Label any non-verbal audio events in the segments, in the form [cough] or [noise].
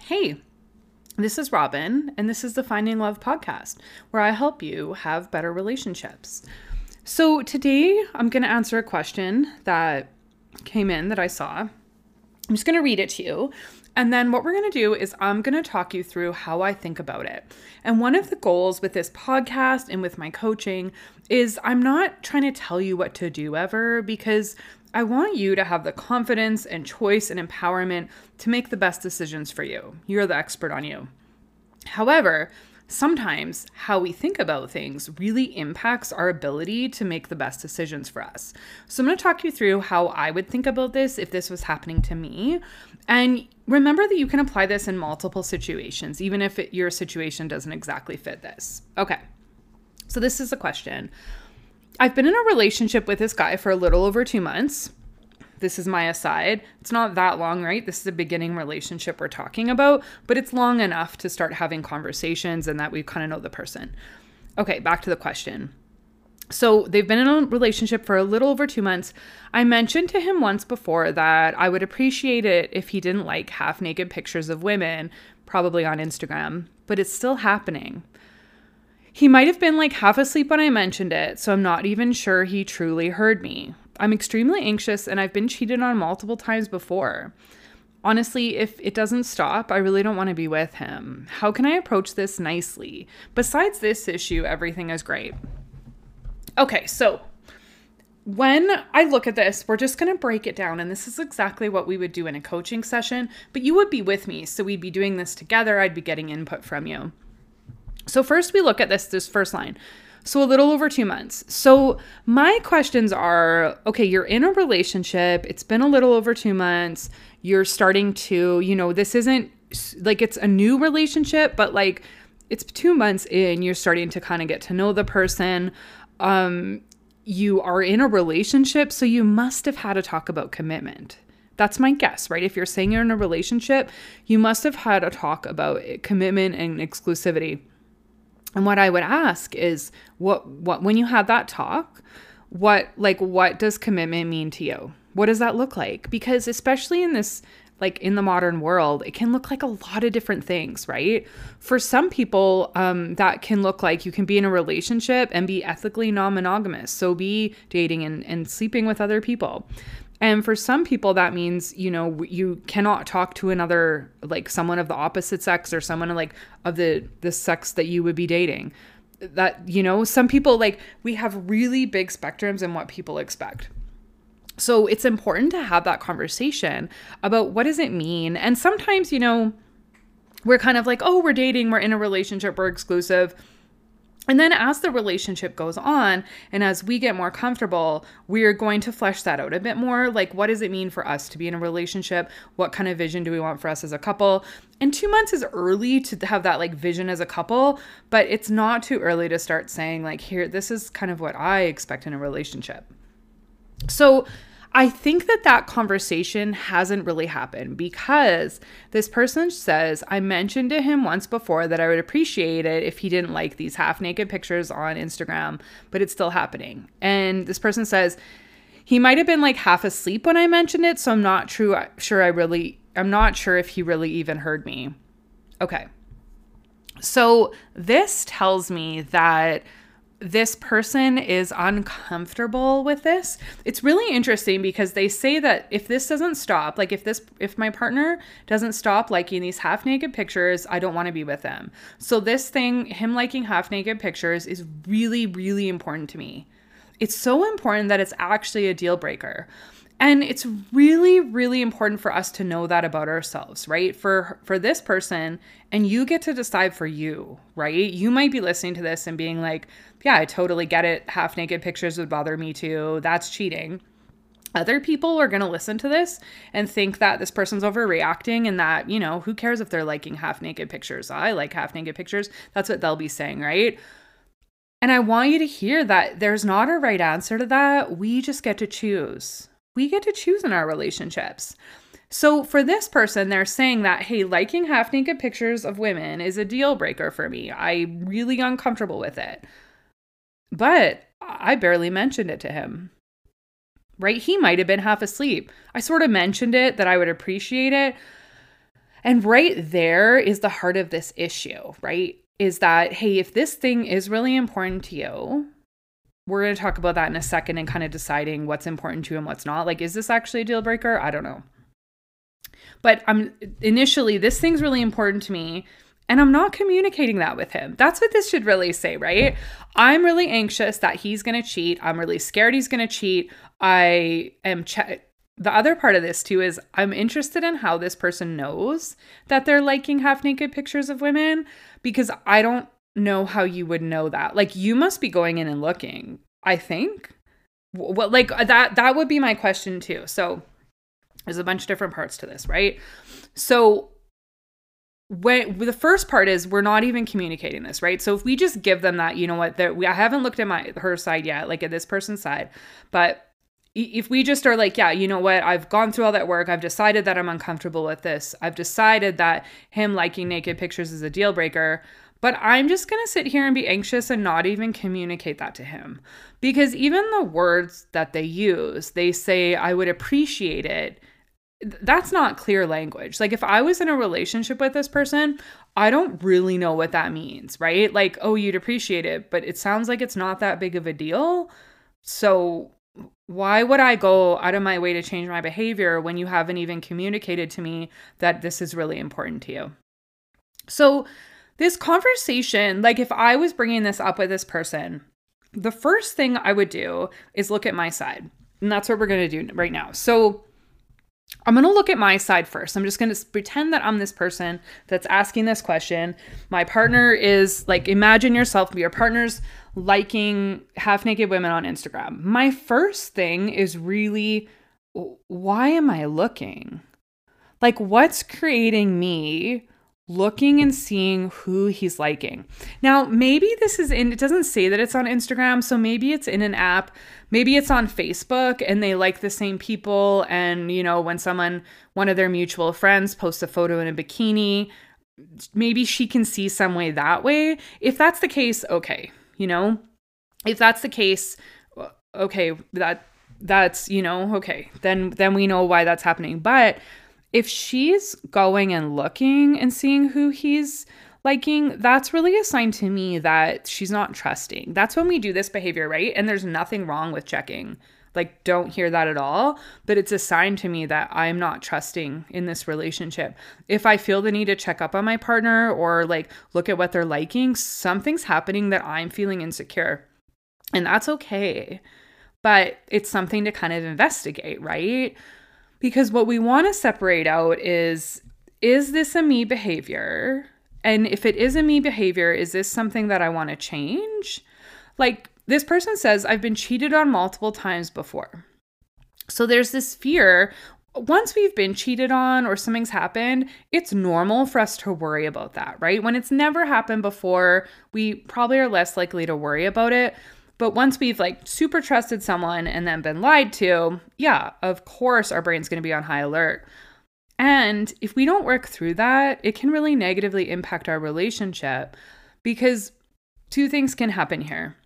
Hey, this is Robyn, and this is the Finding Love podcast, where I help you have better relationships. So, today I'm going to answer a question that came in that I saw. I'm just going to read it to you. And then what we're going to do is I'm going to talk you through how I think about it. And one of the goals with this podcast and with my coaching is I'm not trying to tell you what to do ever because I want you to have the confidence and choice and empowerment to make the best decisions for you. You're the expert on you. However, sometimes how we think about things really impacts our ability to make the best decisions for us. So, I'm going to talk you through how I would think about this if this was happening to me. And remember that you can apply this in multiple situations, even if it, your situation doesn't exactly fit this. Okay. So, this is a question I've been in a relationship with this guy for a little over two months. This is my aside. It's not that long, right? This is a beginning relationship we're talking about, but it's long enough to start having conversations and that we kind of know the person. Okay, back to the question. So they've been in a relationship for a little over two months. I mentioned to him once before that I would appreciate it if he didn't like half naked pictures of women, probably on Instagram, but it's still happening. He might have been like half asleep when I mentioned it, so I'm not even sure he truly heard me. I'm extremely anxious and I've been cheated on multiple times before. Honestly, if it doesn't stop, I really don't want to be with him. How can I approach this nicely? Besides this issue, everything is great. Okay, so when I look at this, we're just going to break it down. And this is exactly what we would do in a coaching session, but you would be with me. So we'd be doing this together. I'd be getting input from you. So first we look at this this first line. So a little over 2 months. So my questions are okay, you're in a relationship, it's been a little over 2 months, you're starting to, you know, this isn't like it's a new relationship, but like it's 2 months in, you're starting to kind of get to know the person. Um you are in a relationship, so you must have had a talk about commitment. That's my guess, right? If you're saying you're in a relationship, you must have had a talk about commitment and exclusivity. And what I would ask is what what when you had that talk, what like what does commitment mean to you? What does that look like? Because especially in this like in the modern world, it can look like a lot of different things, right? For some people, um, that can look like you can be in a relationship and be ethically non monogamous. So be dating and, and sleeping with other people. And for some people, that means, you know, you cannot talk to another, like someone of the opposite sex or someone like of the, the sex that you would be dating. That, you know, some people like we have really big spectrums in what people expect. So it's important to have that conversation about what does it mean? And sometimes, you know, we're kind of like, oh, we're dating, we're in a relationship, we're exclusive and then as the relationship goes on and as we get more comfortable, we're going to flesh that out a bit more. Like, what does it mean for us to be in a relationship? What kind of vision do we want for us as a couple? And two months is early to have that like vision as a couple, but it's not too early to start saying, like, here, this is kind of what I expect in a relationship. So, I think that that conversation hasn't really happened because this person says, I mentioned to him once before that I would appreciate it if he didn't like these half naked pictures on Instagram, but it's still happening. And this person says, he might have been like half asleep when I mentioned it, so I'm not true sure I really I'm not sure if he really even heard me. Okay. So this tells me that this person is uncomfortable with this. It's really interesting because they say that if this doesn't stop, like if this if my partner doesn't stop liking these half naked pictures, I don't want to be with them. So this thing, him liking half naked pictures is really really important to me. It's so important that it's actually a deal breaker. And it's really really important for us to know that about ourselves, right? For for this person and you get to decide for you, right? You might be listening to this and being like, yeah, I totally get it. Half naked pictures would bother me too. That's cheating. Other people are going to listen to this and think that this person's overreacting and that, you know, who cares if they're liking half naked pictures? I like half naked pictures. That's what they'll be saying, right? And I want you to hear that there's not a right answer to that. We just get to choose. We get to choose in our relationships. So for this person, they're saying that, hey, liking half naked pictures of women is a deal breaker for me. I'm really uncomfortable with it. But I barely mentioned it to him. Right? He might have been half asleep. I sort of mentioned it that I would appreciate it. And right there is the heart of this issue, right? Is that, hey, if this thing is really important to you, we're going to talk about that in a second and kind of deciding what's important to you and what's not. Like, is this actually a deal breaker? I don't know. But I'm initially, this thing's really important to me. And I'm not communicating that with him. That's what this should really say, right? I'm really anxious that he's going to cheat. I'm really scared he's going to cheat. I am che- the other part of this too is I'm interested in how this person knows that they're liking half naked pictures of women because I don't know how you would know that. Like you must be going in and looking, I think. Well, like uh, that that would be my question too. So there's a bunch of different parts to this, right? So when the first part is we're not even communicating this, right? So if we just give them that, you know what, that we I haven't looked at my her side yet, like at this person's side, but if we just are like, yeah, you know what, I've gone through all that work, I've decided that I'm uncomfortable with this, I've decided that him liking naked pictures is a deal breaker, but I'm just gonna sit here and be anxious and not even communicate that to him. Because even the words that they use, they say, I would appreciate it. That's not clear language. Like, if I was in a relationship with this person, I don't really know what that means, right? Like, oh, you'd appreciate it, but it sounds like it's not that big of a deal. So why would I go out of my way to change my behavior when you haven't even communicated to me that this is really important to you? So, this conversation, like if I was bringing this up with this person, the first thing I would do is look at my side. And that's what we're going to do right now. So, I'm going to look at my side first. I'm just going to pretend that I'm this person that's asking this question. My partner is like, imagine yourself, your partner's liking half naked women on Instagram. My first thing is really, why am I looking? Like, what's creating me looking and seeing who he's liking. Now, maybe this is in, it doesn't say that it's on Instagram, so maybe it's in an app, maybe it's on Facebook and they like the same people. And, you know, when someone, one of their mutual friends posts a photo in a bikini, maybe she can see some way that way. If that's the case, okay, you know, if that's the case, okay, that that's you know okay then then we know why that's happening but if she's going and looking and seeing who he's liking, that's really a sign to me that she's not trusting. That's when we do this behavior, right? And there's nothing wrong with checking. Like, don't hear that at all. But it's a sign to me that I'm not trusting in this relationship. If I feel the need to check up on my partner or like look at what they're liking, something's happening that I'm feeling insecure. And that's okay. But it's something to kind of investigate, right? Because what we want to separate out is is this a me behavior? And if it is a me behavior, is this something that I want to change? Like this person says, I've been cheated on multiple times before. So there's this fear. Once we've been cheated on or something's happened, it's normal for us to worry about that, right? When it's never happened before, we probably are less likely to worry about it. But once we've like super trusted someone and then been lied to, yeah, of course our brain's going to be on high alert. And if we don't work through that, it can really negatively impact our relationship because two things can happen here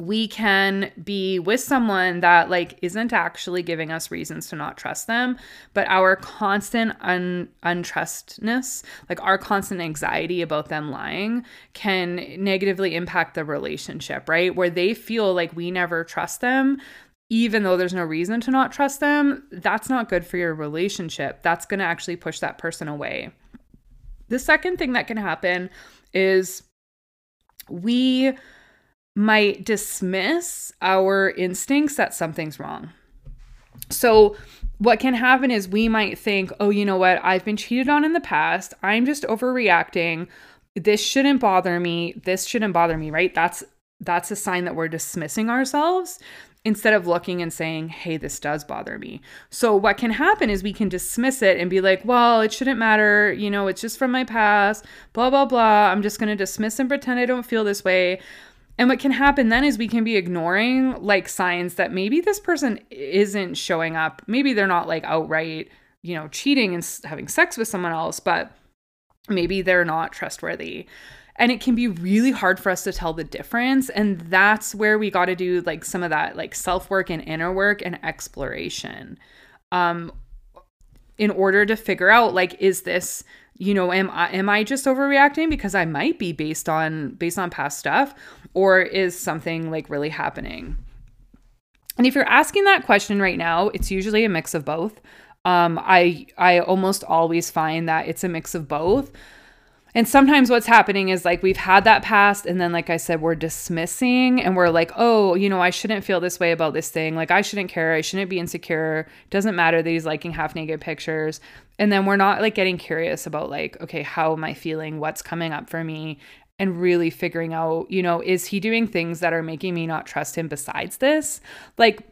we can be with someone that like isn't actually giving us reasons to not trust them but our constant un- untrustness like our constant anxiety about them lying can negatively impact the relationship right? Where they feel like we never trust them even though there's no reason to not trust them that's not good for your relationship. That's going to actually push that person away. The second thing that can happen is we might dismiss our instincts that something's wrong. So, what can happen is we might think, oh, you know what? I've been cheated on in the past. I'm just overreacting. This shouldn't bother me. This shouldn't bother me, right? That's that's a sign that we're dismissing ourselves instead of looking and saying, hey, this does bother me. So, what can happen is we can dismiss it and be like, well, it shouldn't matter. You know, it's just from my past, blah, blah, blah. I'm just going to dismiss and pretend I don't feel this way. And what can happen then is we can be ignoring like signs that maybe this person isn't showing up. Maybe they're not like outright, you know, cheating and having sex with someone else, but maybe they're not trustworthy. And it can be really hard for us to tell the difference. And that's where we got to do like some of that like self work and inner work and exploration. Um, in order to figure out like is this you know am I am I just overreacting because I might be based on based on past stuff or is something like really happening? And if you're asking that question right now, it's usually a mix of both. Um, I I almost always find that it's a mix of both. And sometimes what's happening is like we've had that past, and then, like I said, we're dismissing and we're like, oh, you know, I shouldn't feel this way about this thing. Like, I shouldn't care. I shouldn't be insecure. Doesn't matter that he's liking half naked pictures. And then we're not like getting curious about, like, okay, how am I feeling? What's coming up for me? And really figuring out, you know, is he doing things that are making me not trust him besides this? Like,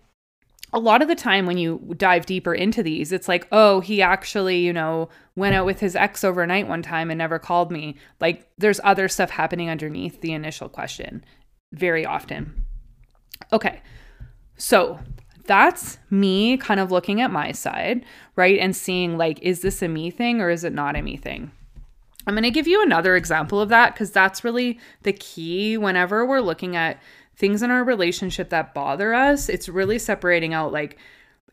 a lot of the time when you dive deeper into these, it's like, oh, he actually, you know, went out with his ex overnight one time and never called me. Like there's other stuff happening underneath the initial question very often. Okay. So that's me kind of looking at my side, right? And seeing like, is this a me thing or is it not a me thing? I'm going to give you another example of that because that's really the key whenever we're looking at things in our relationship that bother us, it's really separating out like,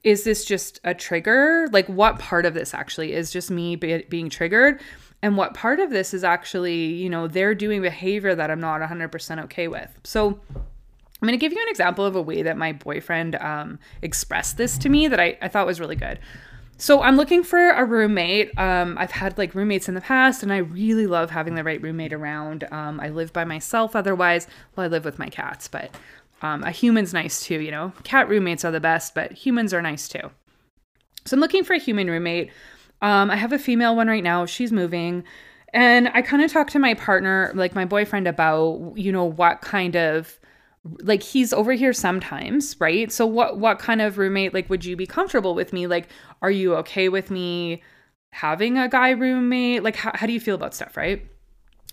is this just a trigger? Like, what part of this actually is just me be- being triggered? And what part of this is actually, you know, they're doing behavior that I'm not 100% okay with? So, I'm going to give you an example of a way that my boyfriend um, expressed this to me that I, I thought was really good. So I'm looking for a roommate. Um, I've had like roommates in the past, and I really love having the right roommate around. Um, I live by myself otherwise. Well, I live with my cats, but um, a human's nice too, you know? Cat roommates are the best, but humans are nice too. So I'm looking for a human roommate. Um, I have a female one right now. She's moving. And I kind of talked to my partner, like my boyfriend, about, you know, what kind of like he's over here sometimes right? So what what kind of roommate like would you be comfortable with me? Like are you okay with me having a guy roommate? Like how, how do you feel about stuff right?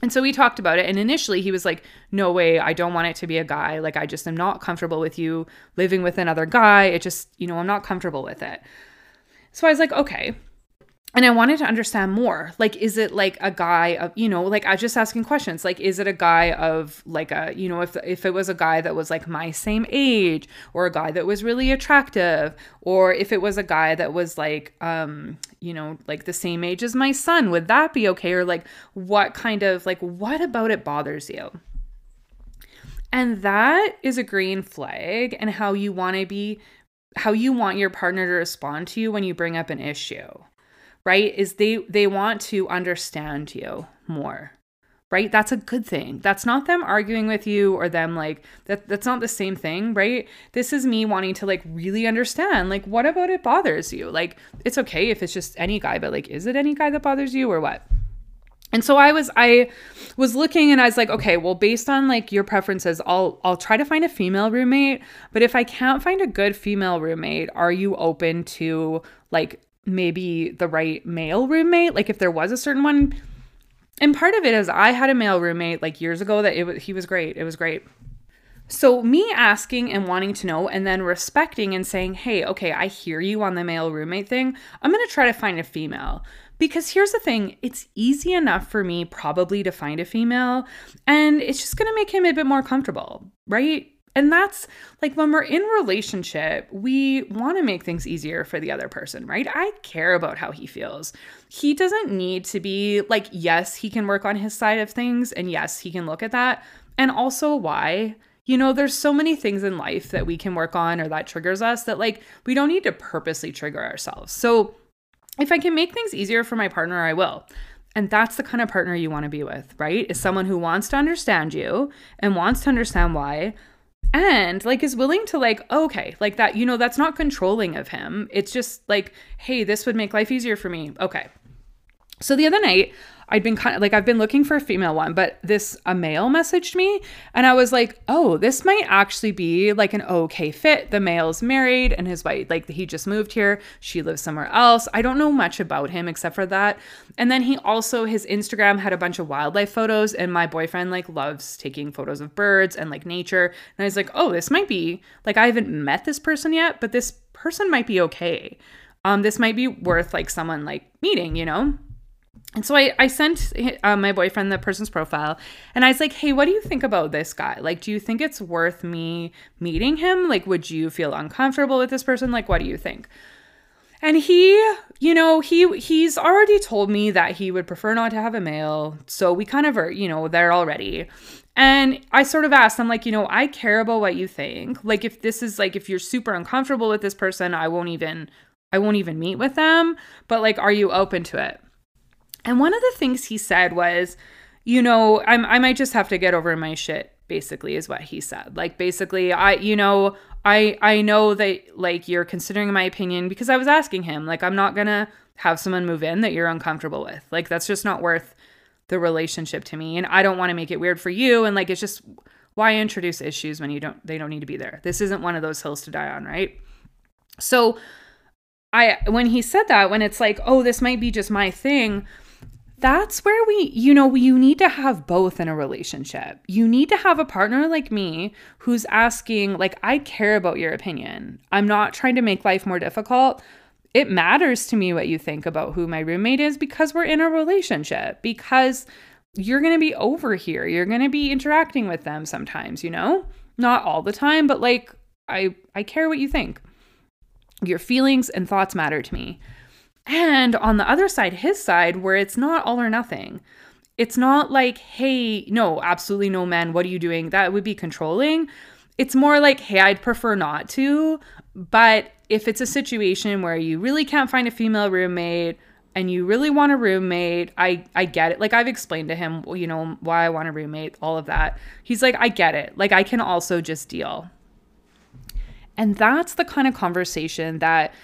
And so we talked about it and initially he was like no way i don't want it to be a guy. Like i just am not comfortable with you living with another guy. It just you know i'm not comfortable with it. So i was like okay and I wanted to understand more. Like, is it like a guy of, you know, like I was just asking questions. Like, is it a guy of like a, you know, if if it was a guy that was like my same age, or a guy that was really attractive, or if it was a guy that was like, um, you know, like the same age as my son, would that be okay? Or like, what kind of like, what about it bothers you? And that is a green flag, and how you want to be, how you want your partner to respond to you when you bring up an issue right is they they want to understand you more right? That's a good thing. That's not them arguing with you or them like that that's not the same thing right? This is me wanting to like really understand like what about it bothers you? Like it's okay if it's just any guy but like is it any guy that bothers you or what? And so I was I was looking and I was like, okay, well based on like your preferences, I'll I'll try to find a female roommate, but if I can't find a good female roommate, are you open to like maybe the right male roommate like if there was a certain one. And part of it is i had a male roommate like years ago that it was he was great it was great. So me asking and wanting to know and then respecting and saying hey okay i hear you on the male roommate thing. I'm going to try to find a female. Because here's the thing it's easy enough for me probably to find a female and it's just going to make him a bit more comfortable right and that's like when we're in relationship, we want to make things easier for the other person, right? I care about how he feels. He doesn't need to be like yes, he can work on his side of things and yes, he can look at that. And also why? You know, there's so many things in life that we can work on or that triggers us that like we don't need to purposely trigger ourselves. So if I can make things easier for my partner, I will. And that's the kind of partner you want to be with, right? Is someone who wants to understand you and wants to understand why, and like is willing to like okay like that you know that's not controlling of him. It's just like hey this would make life easier for me. Okay so the other night I'd been kind of like I've been looking for a female one, but this a male messaged me and I was like, "Oh, this might actually be like an okay fit. The male's married and his wife like he just moved here. She lives somewhere else. I don't know much about him except for that. And then he also his Instagram had a bunch of wildlife photos and my boyfriend like loves taking photos of birds and like nature. And I was like, "Oh, this might be like I haven't met this person yet, but this person might be okay. Um this might be worth like someone like meeting, you know?" And so I, I sent uh, my boyfriend the person's profile and I was like, hey, what do you think about this guy? Like, do you think it's worth me meeting him? Like, would you feel uncomfortable with this person? Like, what do you think? And he, you know, he he's already told me that he would prefer not to have a male. So we kind of are, you know, there already. And I sort of asked, I'm like, you know, I care about what you think. Like if this is like if you're super uncomfortable with this person, I won't even I won't even meet with them, but like are you open to it? And one of the things he said was, you know, I'm I might just have to get over my shit basically is what he said. Like basically I you know, I I know that like you're considering my opinion because I was asking him like I'm not to have someone move in that you're uncomfortable with. Like that's just not worth the relationship to me and I don't want to make it weird for you and like it's just why introduce issues when you don't they don't need to be there. This isn't one of those hills to die on, right? So I when he said that when it's like, "Oh, this might be just my thing," that's where we, you know, you need to have both in a relationship. You need to have a partner like me who's asking, like, I care about your opinion. I'm not trying to make life more difficult. It matters to me what you think about who my roommate is because we're in a relationship, because you're going to be over here. You're going to be interacting with them sometimes, you know? Not all the time, but like, I, I care what you think. Your feelings and thoughts matter to me. And on the other side, his side, where it's not all or nothing. It's not like, hey, no, absolutely no, man, what are you doing? That would be controlling. It's more like, hey, I'd prefer not to. But if it's a situation where you really can't find a female roommate and you really want a roommate, I I get it. Like I've explained to him, you know, why I want a roommate, all of that. He's like, I get it. Like I can also just deal. And that's the kind of conversation that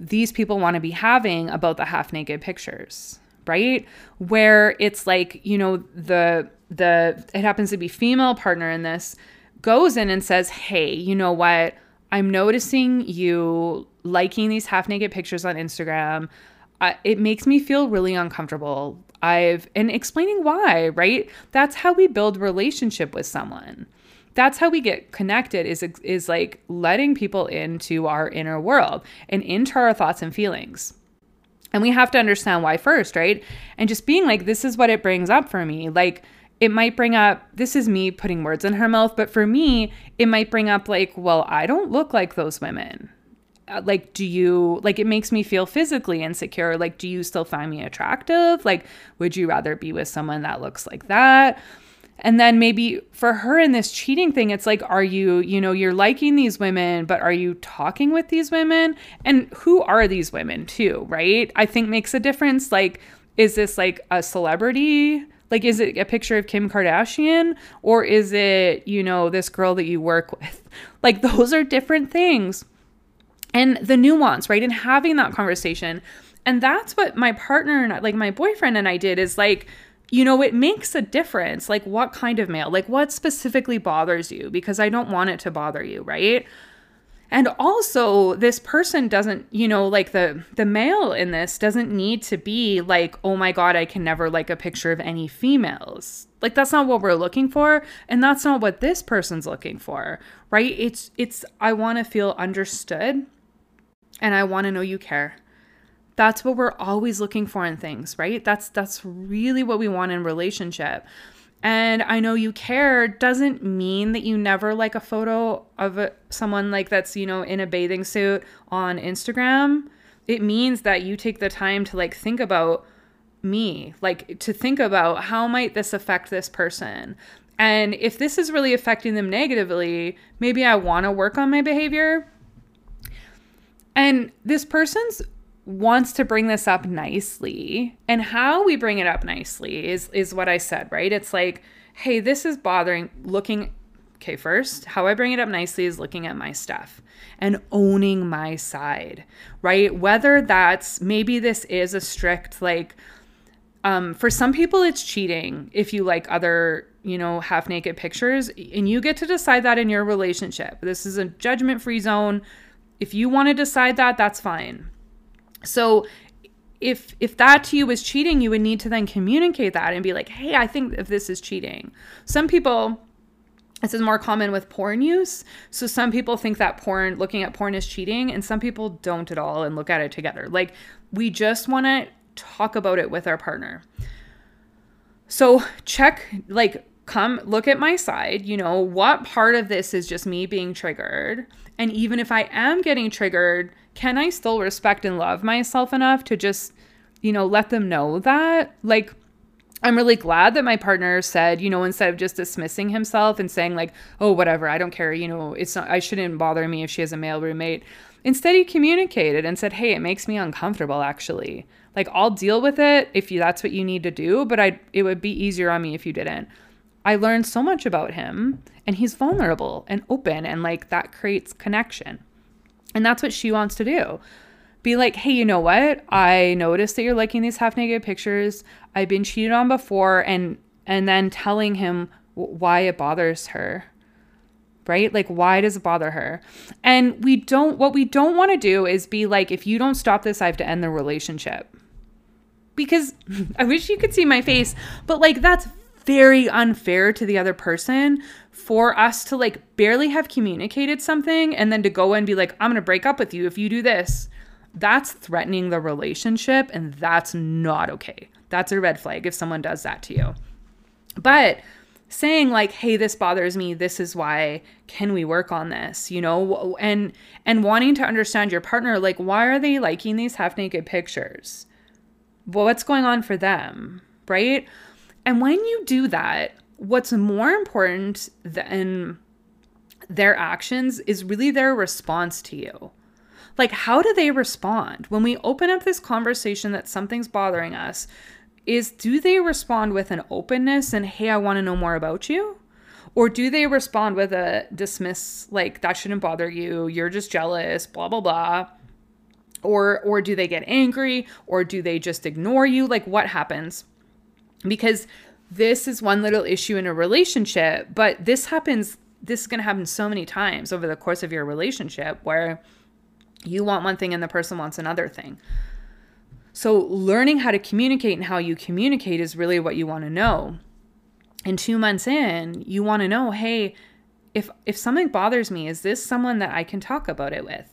these people want to be having about the half naked pictures, right? Where it's like, you know, the the it happens to be female partner in this goes in and says, "Hey, you know what? I'm noticing you liking these half naked pictures on Instagram. Uh, it makes me feel really uncomfortable. I've and explaining why, right? That's how we build relationship with someone that's how we get connected is is like letting people into our inner world and into our thoughts and feelings. And we have to understand why first right? And just being like this is what it brings up for me. Like it might bring up this is me putting words in her mouth but for me it might bring up like well i don't look like those women. Uh, like do you like it makes me feel physically insecure. Like do you still find me attractive? Like would you rather be with someone that looks like that and then maybe for her in this cheating thing, it's like, are you, you know, you're liking these women, but are you talking with these women? And who are these women too, right? I think makes a difference. Like, is this like a celebrity? Like, is it a picture of Kim Kardashian? Or is it, you know, this girl that you work [laughs] with? Like, those are different things. And the nuance, right? And having that conversation. And that's what my partner and like my boyfriend and I did is like, you know, it makes a difference. Like, what kind of male? Like, what specifically bothers you? Because I don't want it to bother you, right? And also, this person doesn't, you know, like the the male in this doesn't need to be like, oh my god, I can never like a picture of any females. Like that's not what we're looking for, and that's not what this person's looking for, right? It's it's I want to feel understood, and I want to know you care that's what we're always looking for in things, right? That's that's really what we want in relationship. And I know you care doesn't mean that you never like a photo of a, someone like that's, you know, in a bathing suit on Instagram. It means that you take the time to like think about me, like to think about how might this affect this person? And if this is really affecting them negatively, maybe I want to work on my behavior. And this person's wants to bring this up nicely and how we bring it up nicely is is what I said, right? It's like, "Hey, this is bothering looking Okay, first, how I bring it up nicely is looking at my stuff and owning my side, right? Whether that's maybe this is a strict like um for some people it's cheating if you like other, you know, half naked pictures and you get to decide that in your relationship. This is a judgment-free zone. If you want to decide that, that's fine. So if if that to you is cheating, you would need to then communicate that and be like, "Hey, I think if this is cheating." Some people this is more common with porn use. So some people think that porn looking at porn is cheating and some people don't at all and look at it together. Like we just want to talk about it with our partner. So check like come look at my side. You know, what part of this is just me being triggered? And even if I am getting triggered, can I still respect and love myself enough to just, you know, let them know that? Like, I'm really glad that my partner said, you know, instead of just dismissing himself and saying, like, oh, whatever, I don't care, you know, it's not, I shouldn't bother me if she has a male roommate. Instead, he communicated and said, hey, it makes me uncomfortable, actually. Like, I'll deal with it if you, that's what you need to do, but I, it would be easier on me if you didn't. I learned so much about him, and he's vulnerable and open, and like that creates connection. And that's what she wants to do be like, hey, you know what? I noticed that you're liking these half naked pictures. I've been cheated on before, and and then telling him why it bothers her. Right? Like, why does it bother her? And we don't, what we don't want to do is be like, if you don't stop this, I have to end the relationship. Because [laughs] I wish you could see my face, but like, that's very unfair to the other person for us to like barely have communicated something and then to go and be like, I'm to break up with you if you do this. That's threatening the relationship and that's not okay. That's a red flag if someone does that to you. But saying like hey this bothers me. This is why. Can we work on this? You know and and wanting to understand your partner like why are they liking these half naked pictures? Well, what's going on for them right and when you do that what's more important than their actions is really their response to you like, how do they respond when we open up this conversation that something's bothering us? Is do they respond with an openness and, hey, I want to know more about you? Or do they respond with a dismiss, like, that shouldn't bother you, you're just jealous, blah, blah, blah? Or, or do they get angry or do they just ignore you? Like, what happens? Because this is one little issue in a relationship, but this happens, this is going to happen so many times over the course of your relationship where you want one thing and the person wants another thing. So, learning how to communicate and how you communicate is really what you want to know. And two months in, you want to know hey, if, if something bothers me, is this someone that I can talk about it with?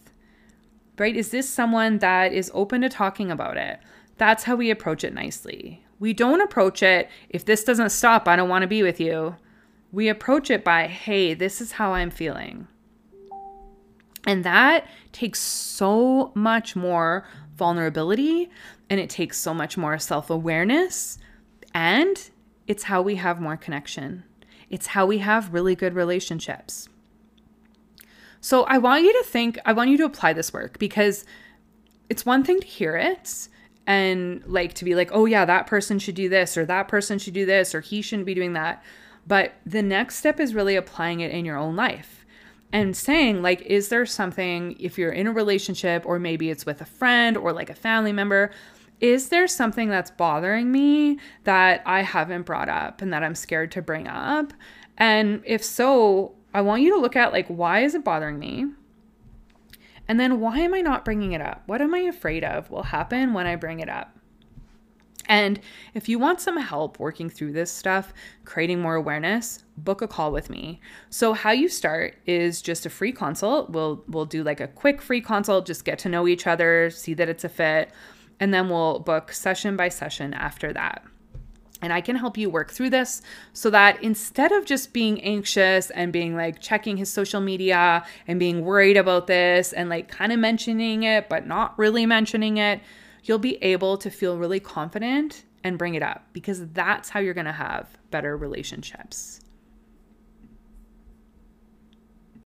Right? Is this someone that is open to talking about it? That's how we approach it nicely. We don't approach it, if this doesn't stop, I don't want to be with you. We approach it by, hey, this is how I'm feeling. And that takes so much more vulnerability and it takes so much more self awareness. And it's how we have more connection, it's how we have really good relationships. So I want you to think, I want you to apply this work because it's one thing to hear it and like to be like, oh yeah, that person should do this or that person should do this or he shouldn't be doing that. But the next step is really applying it in your own life and saying like is there something if you're in a relationship or maybe it's with a friend or like a family member is there something that's bothering me that I haven't brought up and that I'm scared to bring up and if so I want you to look at like why is it bothering me and then why am I not bringing it up what am I afraid of will happen when I bring it up and if you want some help working through this stuff, creating more awareness, book a call with me. So how you start is just a free consult. We'll we'll do like a quick free consult, just get to know each other, see that it's a fit, and then we'll book session by session after that. And I can help you work through this so that instead of just being anxious and being like checking his social media and being worried about this and like kind of mentioning it, but not really mentioning it, you'll be able to feel really confident and bring it up because that's how you're going to have better relationships.